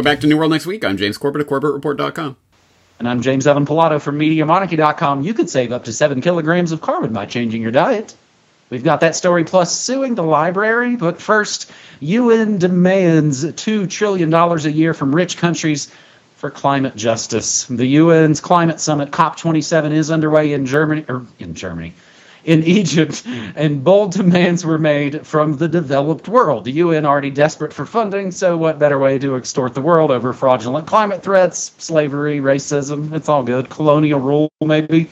Welcome back to New World Next Week. I'm James Corbett of CorbettReport.com. And I'm James Evan Pilato from MediaMonarchy.com. You could save up to seven kilograms of carbon by changing your diet. We've got that story plus suing the library. But first, UN demands $2 trillion a year from rich countries for climate justice. The UN's climate summit COP27 is underway in Germany or in Germany in Egypt, and bold demands were made from the developed world. The UN already desperate for funding, so what better way to extort the world over fraudulent climate threats, slavery, racism? It's all good. Colonial rule, maybe.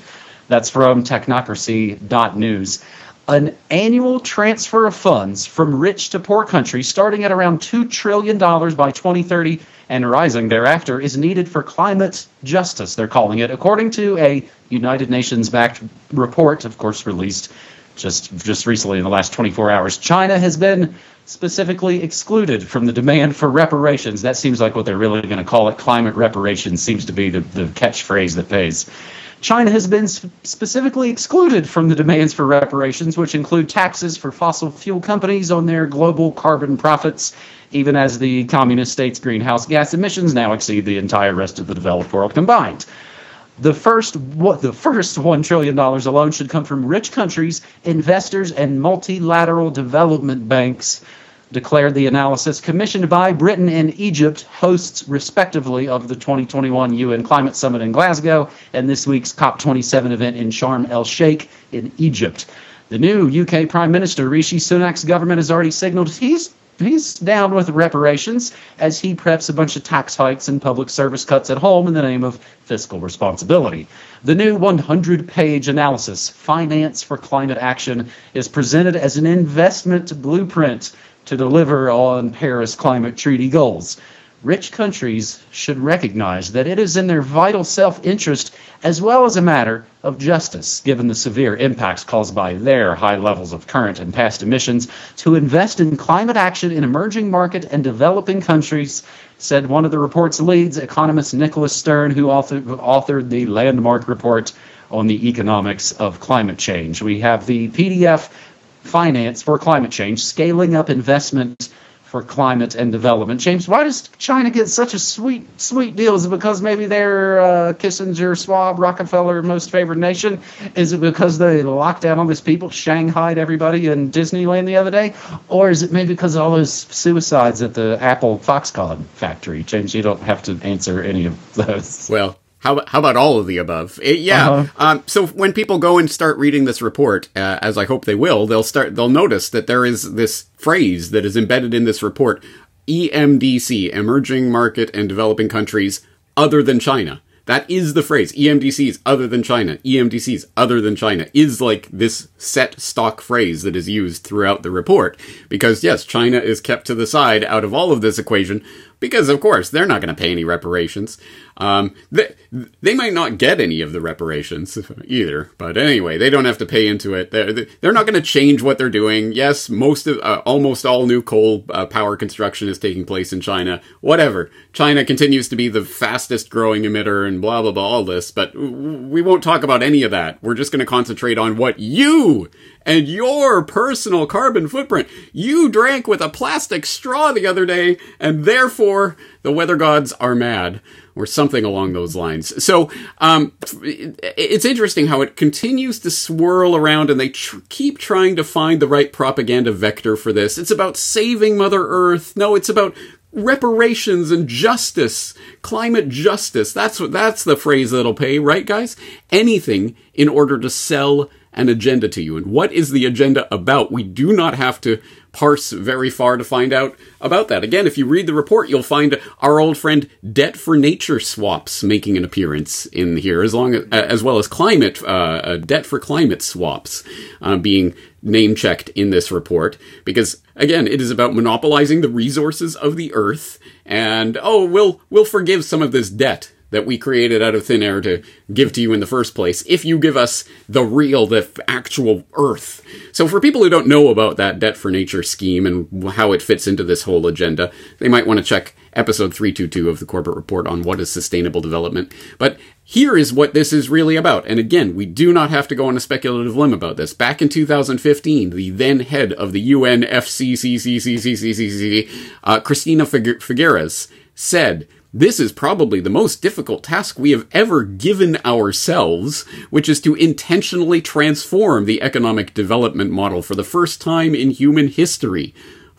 That's from technocracy.news an annual transfer of funds from rich to poor countries starting at around $2 trillion by 2030 and rising thereafter is needed for climate justice, they're calling it, according to a United Nations backed report, of course, released just, just recently in the last 24 hours. China has been specifically excluded from the demand for reparations. That seems like what they're really going to call it. Climate reparations seems to be the, the catchphrase that pays. China has been sp- specifically excluded from the demands for reparations, which include taxes for fossil fuel companies on their global carbon profits, even as the communist states' greenhouse gas emissions now exceed the entire rest of the developed world combined. The first, what the first one trillion dollars alone should come from rich countries, investors, and multilateral development banks declared the analysis commissioned by Britain and Egypt, hosts respectively of the 2021 UN Climate Summit in Glasgow and this week's COP27 event in Sharm el Sheikh in Egypt. The new UK Prime Minister Rishi Sunak's government has already signaled he's he's down with reparations as he preps a bunch of tax hikes and public service cuts at home in the name of fiscal responsibility. The new 100 page analysis, Finance for Climate Action, is presented as an investment blueprint to deliver on Paris Climate Treaty goals. Rich countries should recognize that it is in their vital self interest as well as a matter of justice, given the severe impacts caused by their high levels of current and past emissions, to invest in climate action in emerging market and developing countries, said one of the report's leads, economist Nicholas Stern, who authored, authored the landmark report on the economics of climate change. We have the PDF finance for climate change, scaling up investment for climate and development. James, why does China get such a sweet, sweet deal? Is it because maybe they're uh, Kissinger, Schwab, Rockefeller most favored nation? Is it because they locked down all these people, shanghaied everybody in Disneyland the other day? Or is it maybe because of all those suicides at the Apple Foxconn factory? James, you don't have to answer any of those. Well, how, how about all of the above? It, yeah. Uh-huh. Um, so when people go and start reading this report, uh, as I hope they will, they'll start. They'll notice that there is this phrase that is embedded in this report: EMDC, Emerging Market and Developing Countries Other than China. That is the phrase. EMDCs other than China. EMDCs other than China is like this set stock phrase that is used throughout the report. Because yes, China is kept to the side out of all of this equation because of course they're not going to pay any reparations. Um, they, they might not get any of the reparations either, but anyway, they don't have to pay into it. They're, they're not going to change what they're doing. Yes, most of, uh, almost all new coal uh, power construction is taking place in China. Whatever. China continues to be the fastest growing emitter and blah, blah, blah, all this, but we won't talk about any of that. We're just going to concentrate on what you and your personal carbon footprint. You drank with a plastic straw the other day, and therefore the weather gods are mad or something along those lines. So um, it's interesting how it continues to swirl around, and they tr- keep trying to find the right propaganda vector for this. It's about saving Mother Earth. No, it's about reparations and justice, climate justice. That's what that's the phrase that'll pay, right, guys? Anything in order to sell an agenda to you. And what is the agenda about? We do not have to parse very far to find out about that. Again, if you read the report, you'll find our old friend debt for nature swaps making an appearance in here, as long as, as well as climate uh, uh, debt for climate swaps uh, being name checked in this report. Because again, it is about monopolizing the resources of the earth, and oh, we'll we'll forgive some of this debt that we created out of thin air to give to you in the first place if you give us the real, the actual Earth. So, for people who don't know about that Debt for Nature scheme and how it fits into this whole agenda, they might want to check episode 322 of the Corbett Report on what is sustainable development. But here is what this is really about. And again, we do not have to go on a speculative limb about this. Back in 2015, the then head of the UNFCCCCCCCC, uh, Christina Figueres, said, this is probably the most difficult task we have ever given ourselves, which is to intentionally transform the economic development model for the first time in human history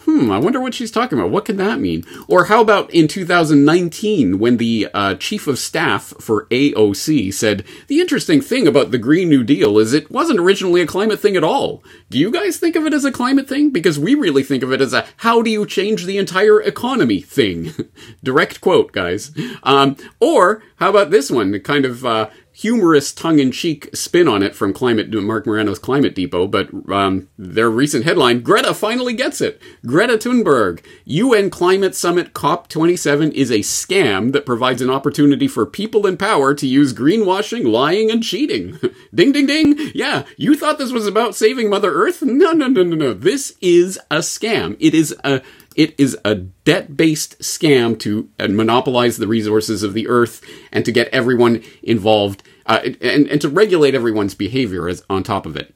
hmm, I wonder what she's talking about. What could that mean? Or how about in 2019 when the uh, chief of staff for AOC said, the interesting thing about the Green New Deal is it wasn't originally a climate thing at all. Do you guys think of it as a climate thing? Because we really think of it as a how do you change the entire economy thing. Direct quote, guys. Um, or how about this one? Kind of, uh, humorous tongue-in-cheek spin on it from Climate Marc Morano's Climate Depot, but um, their recent headline: Greta finally gets it. Greta Thunberg, UN Climate Summit COP27 is a scam that provides an opportunity for people in power to use greenwashing, lying, and cheating. ding, ding, ding. Yeah, you thought this was about saving Mother Earth? No, no, no, no, no. This is a scam. It is a it is a debt based scam to uh, monopolize the resources of the earth and to get everyone involved uh, and, and to regulate everyone's behavior as, on top of it.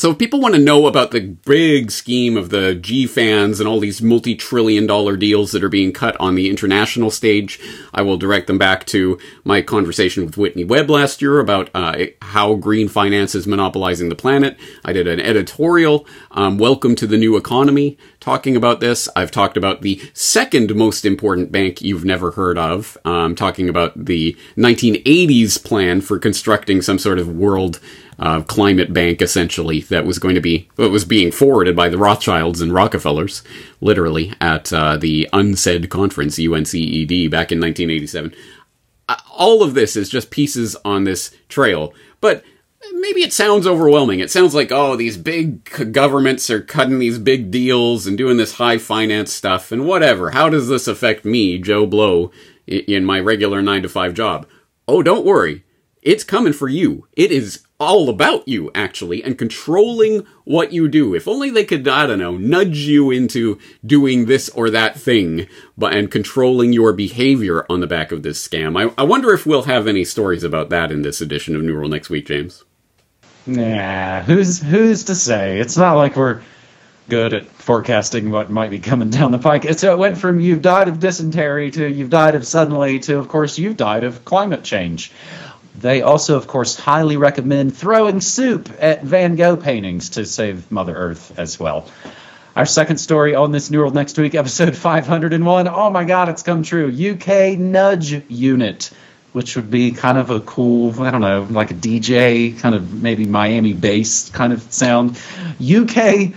So if people want to know about the big scheme of the GFANZ and all these multi-trillion dollar deals that are being cut on the international stage, I will direct them back to my conversation with Whitney Webb last year about uh, how green finance is monopolizing the planet. I did an editorial, um, Welcome to the New Economy, talking about this. I've talked about the second most important bank you've never heard of, um, talking about the 1980s plan for constructing some sort of world uh, climate bank, essentially, that was going to be, what was being forwarded by the Rothschilds and Rockefellers, literally, at uh, the UNCED conference, UNCED, back in 1987. Uh, all of this is just pieces on this trail, but maybe it sounds overwhelming. It sounds like, oh, these big governments are cutting these big deals and doing this high finance stuff and whatever. How does this affect me, Joe Blow, in my regular nine to five job? Oh, don't worry. It's coming for you. It is all about you, actually, and controlling what you do. If only they could, I don't know, nudge you into doing this or that thing, but and controlling your behavior on the back of this scam. I, I wonder if we'll have any stories about that in this edition of New World next week, James. Nah, who's who's to say? It's not like we're good at forecasting what might be coming down the pike. So it went from you've died of dysentery to you've died of suddenly to, of course, you've died of climate change. They also, of course, highly recommend throwing soup at Van Gogh paintings to save Mother Earth as well. Our second story on this New World Next Week, episode 501. Oh my God, it's come true. UK Nudge Unit, which would be kind of a cool, I don't know, like a DJ, kind of maybe Miami bass kind of sound. UK,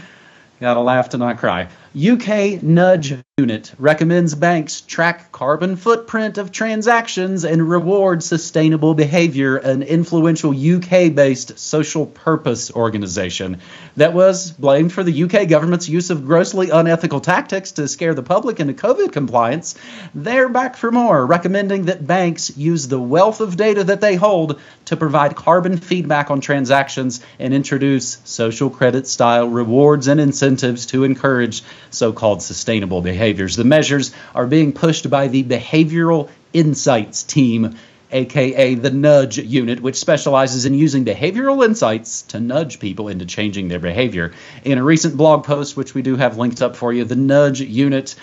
gotta laugh to not cry. UK Nudge Unit recommends banks track carbon footprint of transactions and reward sustainable behavior, an influential UK based social purpose organization that was blamed for the UK government's use of grossly unethical tactics to scare the public into COVID compliance. They're back for more, recommending that banks use the wealth of data that they hold to provide carbon feedback on transactions and introduce social credit style rewards and incentives to encourage so called sustainable behaviors. The measures are being pushed by the Behavioral Insights Team, aka the Nudge Unit, which specializes in using behavioral insights to nudge people into changing their behavior. In a recent blog post, which we do have linked up for you, the Nudge Unit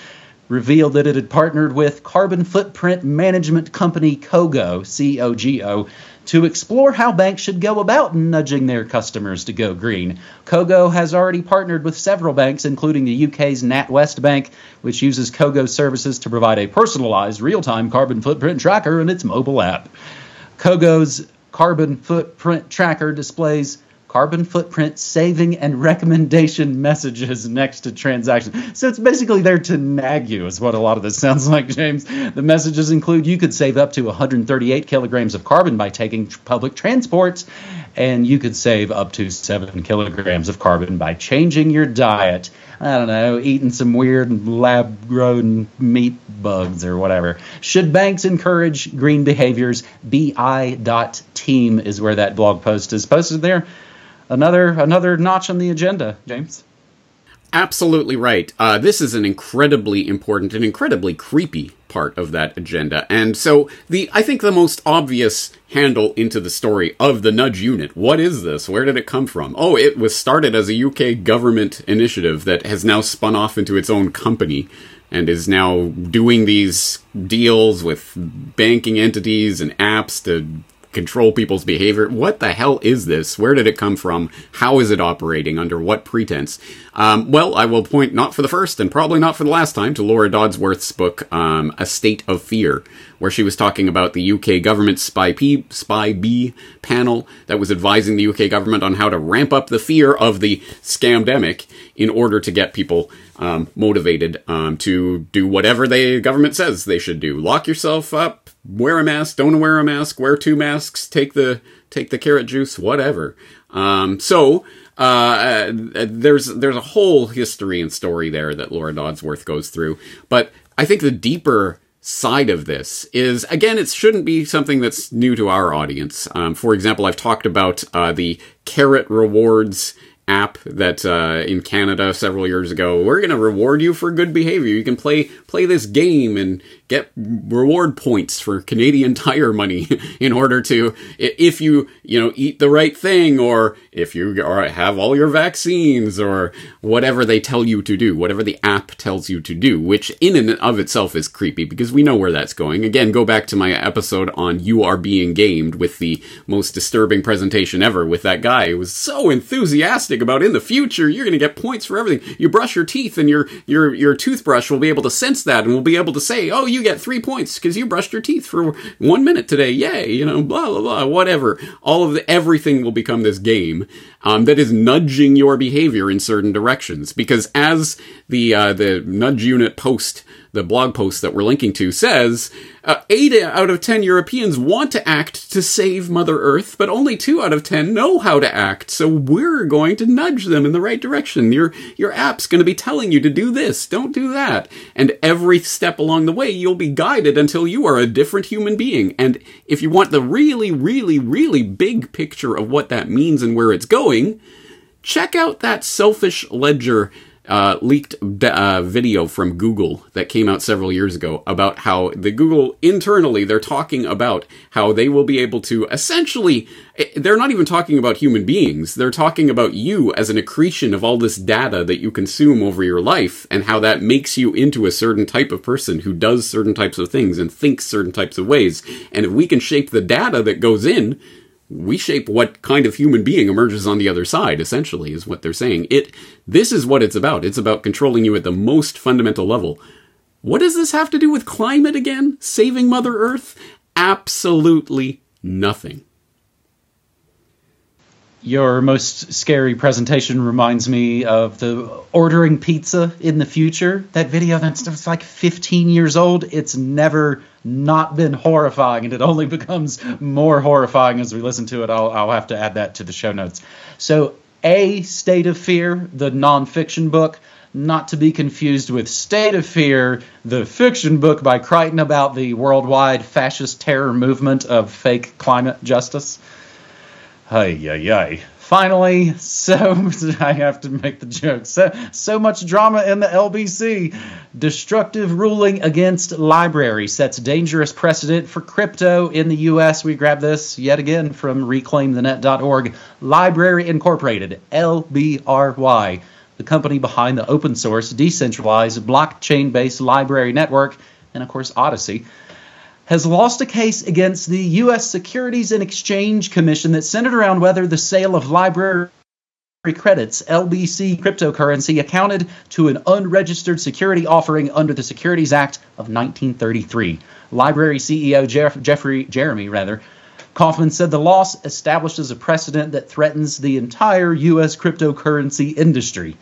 revealed that it had partnered with carbon footprint management company Cogo, C O G O, to explore how banks should go about nudging their customers to go green. Cogo has already partnered with several banks, including the UK's NatWest Bank, which uses Cogo services to provide a personalized real time carbon footprint tracker in its mobile app. Cogo's carbon footprint tracker displays carbon footprint saving and recommendation messages next to transactions. So it's basically there to nag you, is what a lot of this sounds like, James. The messages include you could save up to 138 kilograms of carbon by taking public transport, and you could save up to 7 kilograms of carbon by changing your diet. I don't know, eating some weird lab grown meat bugs or whatever. Should banks encourage green behaviors? BI.team is where that blog post is posted there another another notch on the agenda, James. Absolutely right. Uh, this is an incredibly important and incredibly creepy part of that agenda. And so the I think the most obvious handle into the story of the nudge unit. What is this? Where did it come from? Oh, it was started as a UK government initiative that has now spun off into its own company and is now doing these deals with banking entities and apps to control people's behavior. What the hell is this? Where did it come from? How is it operating? Under what pretense? Um, well, I will point not for the first and probably not for the last time to Laura Dodsworth's book, um, A State of Fear, where she was talking about the UK government spy, P, SPI-B panel that was advising the UK government on how to ramp up the fear of the scamdemic in order to get people um, motivated um, to do whatever the government says they should do. Lock yourself up, wear a mask, don't wear a mask, wear two masks, take the take the carrot juice, whatever. Um, so uh, there's there's a whole history and story there that Laura Dodsworth goes through, but I think the deeper side of this is again it shouldn't be something that's new to our audience. Um, for example i've talked about uh, the carrot rewards app that uh, in Canada several years ago. We're going to reward you for good behavior. You can play play this game and get reward points for Canadian Tire money in order to if you you know eat the right thing or if you have all your vaccines or whatever they tell you to do, whatever the app tells you to do, which in and of itself is creepy because we know where that's going. Again, go back to my episode on you are being gamed with the most disturbing presentation ever with that guy who was so enthusiastic about in the future you're going to get points for everything. You brush your teeth and your your your toothbrush will be able to sense that and will be able to say, "Oh, you get 3 points because you brushed your teeth for 1 minute today." Yay, you know, blah blah blah, whatever. All of the everything will become this game um, that is nudging your behavior in certain directions. Because as the uh, the nudge unit post, the blog post that we're linking to says, uh, eight out of ten Europeans want to act to save Mother Earth, but only two out of ten know how to act. So we're going to nudge them in the right direction. Your your app's going to be telling you to do this, don't do that, and every step along the way you'll be guided until you are a different human being. And if you want the really, really, really big picture of what that means and where it's going, check out that selfish ledger uh, leaked uh, video from Google that came out several years ago about how the Google internally they're talking about how they will be able to essentially eh, they're not even talking about human beings. They're talking about you as an accretion of all this data that you consume over your life and how that makes you into a certain type of person who does certain types of things and thinks certain types of ways. And if we can shape the data that goes in we shape what kind of human being emerges on the other side essentially is what they're saying. It this is what it's about. It's about controlling you at the most fundamental level. What does this have to do with climate again? Saving mother earth? Absolutely nothing. Your most scary presentation reminds me of the ordering pizza in the future. That video that's like 15 years old. It's never not been horrifying, and it only becomes more horrifying as we listen to it. I'll, I'll have to add that to the show notes. So, A State of Fear, the nonfiction book, not to be confused with State of Fear, the fiction book by Crichton about the worldwide fascist terror movement of fake climate justice. Ay, yay, ay. Finally, so I have to make the joke. So, so much drama in the LBC. Destructive ruling against library sets dangerous precedent for crypto in the U.S. We grab this yet again from reclaimthenet.org. Library Incorporated, LBRY, the company behind the open source, decentralized, blockchain based library network, and of course, Odysee has lost a case against the U.S. Securities and Exchange Commission that centered around whether the sale of library credits, LBC cryptocurrency, accounted to an unregistered security offering under the Securities Act of 1933. Library CEO Jeff, Jeffrey Jeremy rather Kauffman said the loss establishes a precedent that threatens the entire U.S. cryptocurrency industry.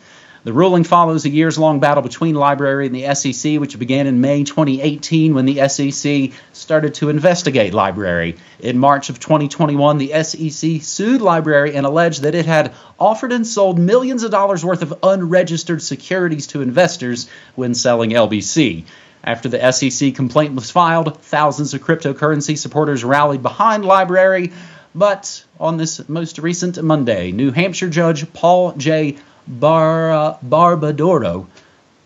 The ruling follows a years long battle between Library and the SEC, which began in May 2018 when the SEC started to investigate library. In March of 2021, the SEC sued library and alleged that it had offered and sold millions of dollars worth of unregistered securities to investors when selling LBC. After the SEC complaint was filed, thousands of cryptocurrency supporters rallied behind library. But on this most recent Monday, New Hampshire Judge Paul J. Bar- uh, Barbadoro,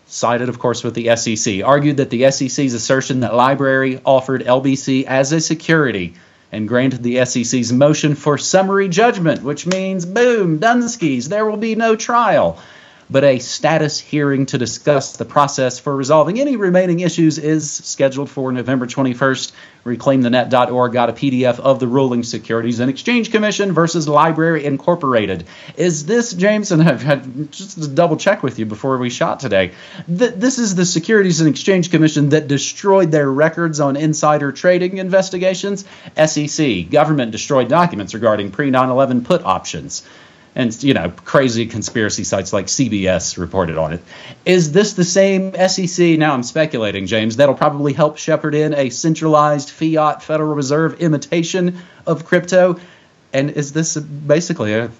sided, of course, with the SEC, argued that the SEC's assertion that Library offered LBC as a security and granted the SEC's motion for summary judgment, which means, boom, Dunskies, there will be no trial. But a status hearing to discuss the process for resolving any remaining issues is scheduled for November 21st. ReclaimTheNet.org got a PDF of the ruling Securities and Exchange Commission versus Library Incorporated. Is this, Jameson, I've had just to double check with you before we shot today. Th- this is the Securities and Exchange Commission that destroyed their records on insider trading investigations. SEC, government destroyed documents regarding pre 9 11 put options and you know crazy conspiracy sites like CBS reported on it. Is this the same SEC? Now I'm speculating, James. That'll probably help shepherd in a centralized fiat Federal Reserve imitation of crypto. And is this basically a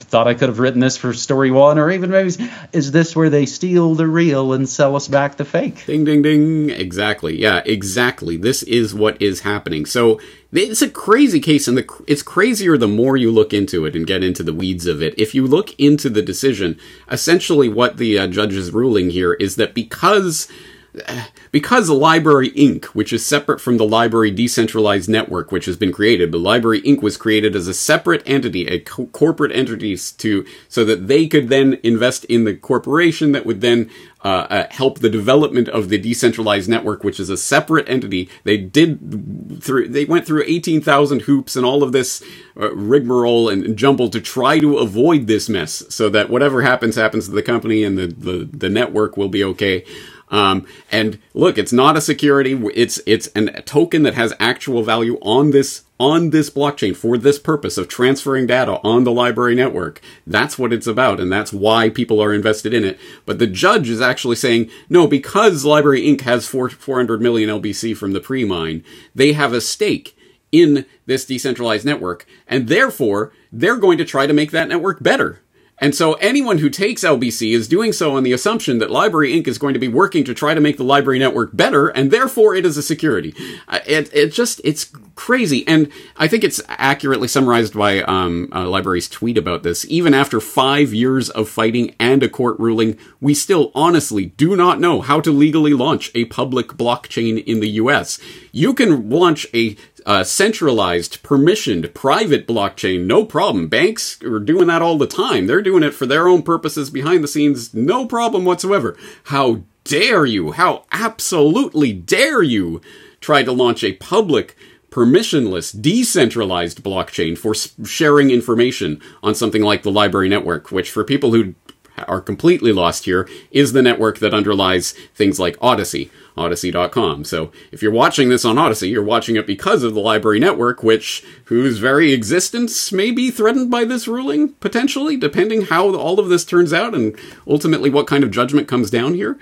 thought I could have written this for story one, or even maybe is this where they steal the real and sell us back the fake? Ding, ding, ding. Exactly. Yeah, exactly. This is what is happening. So it's a crazy case, and the, it's crazier the more you look into it and get into the weeds of it. If you look into the decision, essentially what the uh, judge is ruling here is that because because Library Inc., which is separate from the Library decentralized network, which has been created, but LBRY Inc. was created as a separate entity, a co- corporate entity, to so that they could then invest in the corporation that would then uh, uh, help the development of the decentralized network, which is a separate entity. They did through, they went through 18,000 hoops and all of this uh, rigmarole and jumble to try to avoid this mess so that whatever happens, happens to the company and the, the, the network will be okay. Um, and look, it's not a security. It's it's an, a token that has actual value on this on this blockchain for this purpose of transferring data on the library network. That's what it's about, and that's why people are invested in it. But the judge is actually saying no, because Library Inc. has four, 400 million LBC from the pre-mine, they have a stake in this decentralized network, and therefore they're going to try to make that network better. And so anyone who takes LBC is doing so on the assumption that Library Inc. is going to be working to try to make the library network better, and therefore it is a security. Uh, it, it just, it's crazy. And I think it's accurately summarized by um, uh, LBRY's tweet about this. Even after five years of fighting and a court ruling, we still honestly do not know how to legally launch a public blockchain in the US. You can launch a uh, centralized, permissioned, private blockchain, no problem. Banks are doing that all the time. They're doing it for their own purposes behind the scenes, no problem whatsoever. How dare you? How absolutely dare you try to launch a public, permissionless, decentralized blockchain for sharing information on something like the library network, which for people who are completely lost here is the network that underlies things like Odysee, Odysee.com. So if you're watching this on Odysee, you're watching it because of the library network, which whose very existence may be threatened by this ruling, potentially, depending how all of this turns out and ultimately what kind of judgment comes down here.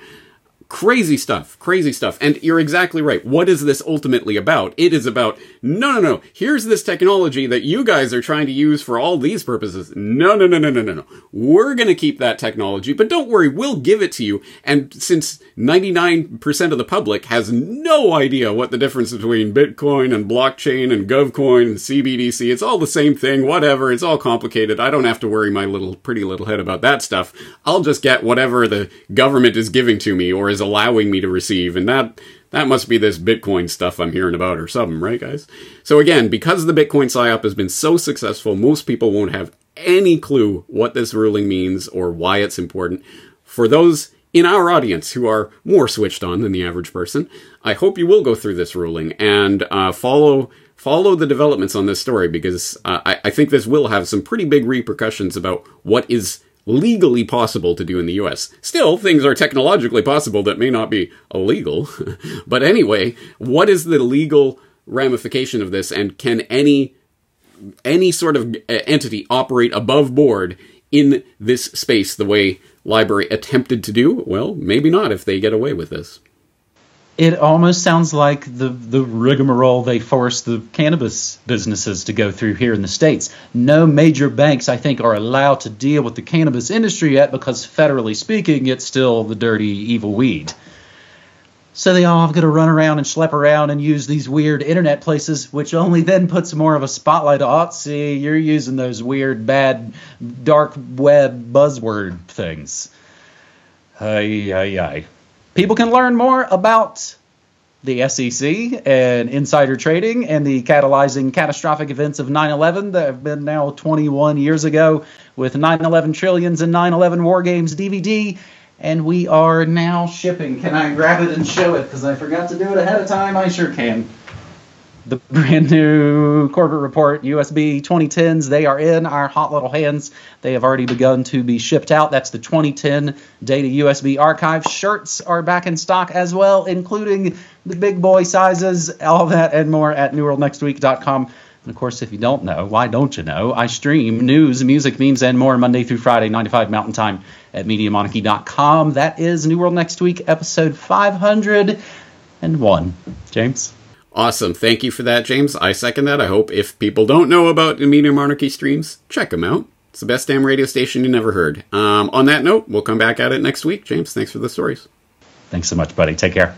Crazy stuff, crazy stuff. And you're exactly right. What is this ultimately about? It is about, no, no, no, here's this technology that you guys are trying to use for all these purposes. No, no, no, no, no, no, no. We're gonna keep that technology, but don't worry, we'll give it to you. And since 99% of the public has no idea what the difference between Bitcoin and blockchain and GovCoin and CBDC, it's all the same thing, whatever, it's all complicated. I don't have to worry my little, pretty little head about that stuff. I'll just get whatever the government is giving to me or is allowing me to receive, and that that must be this Bitcoin stuff I'm hearing about or something, right, guys? So again, because the Bitcoin psyop has been so successful, most people won't have any clue what this ruling means or why it's important. For those in our audience who are more switched on than the average person, I hope you will go through this ruling and uh, follow follow the developments on this story because uh, I, I think this will have some pretty big repercussions about what is legally possible to do in the US. Still, things are technologically possible that may not be illegal. but anyway, what is the legal ramification of this and can any any sort of entity operate above board in this space the way library attempted to do? Well, maybe not if they get away with this it almost sounds like the the rigmarole they force the cannabis businesses to go through here in the states. No major banks, I think, are allowed to deal with the cannabis industry yet because, federally speaking, it's still the dirty, evil weed. So they all have got to run around and schlep around and use these weird internet places, which only then puts more of a spotlight on. Oh, see, you're using those weird, bad, dark web buzzword things. Ay, ay, ay. People can learn more about the SEC and insider trading and the catalyzing catastrophic events of 9 11 that have been now 21 years ago with 9 11 Trillions and 9 11 War Games DVD. And we are now shipping. Can I grab it and show it? Because I forgot to do it ahead of time. I sure can the brand new Corbett Report USB 2010s. They are in our hot little hands. They have already begun to be shipped out. That's the 2010 data USB archive. Shirts are back in stock as well, including the big boy sizes, all that and more at newworldnextweek.com. And of course, if you don't know, why don't you know? I stream news, music, memes, and more Monday through Friday, 95 Mountain Time at MediaMonarchy.com. That is New World Next Week, episode 501. James? Awesome. Thank you for that, James. I second that. I hope if people don't know about Media Monarchy streams, check them out. It's the best damn radio station you never heard. Um, on that note, we'll come back at it next week. James, thanks for the stories. Thanks so much, buddy. Take care.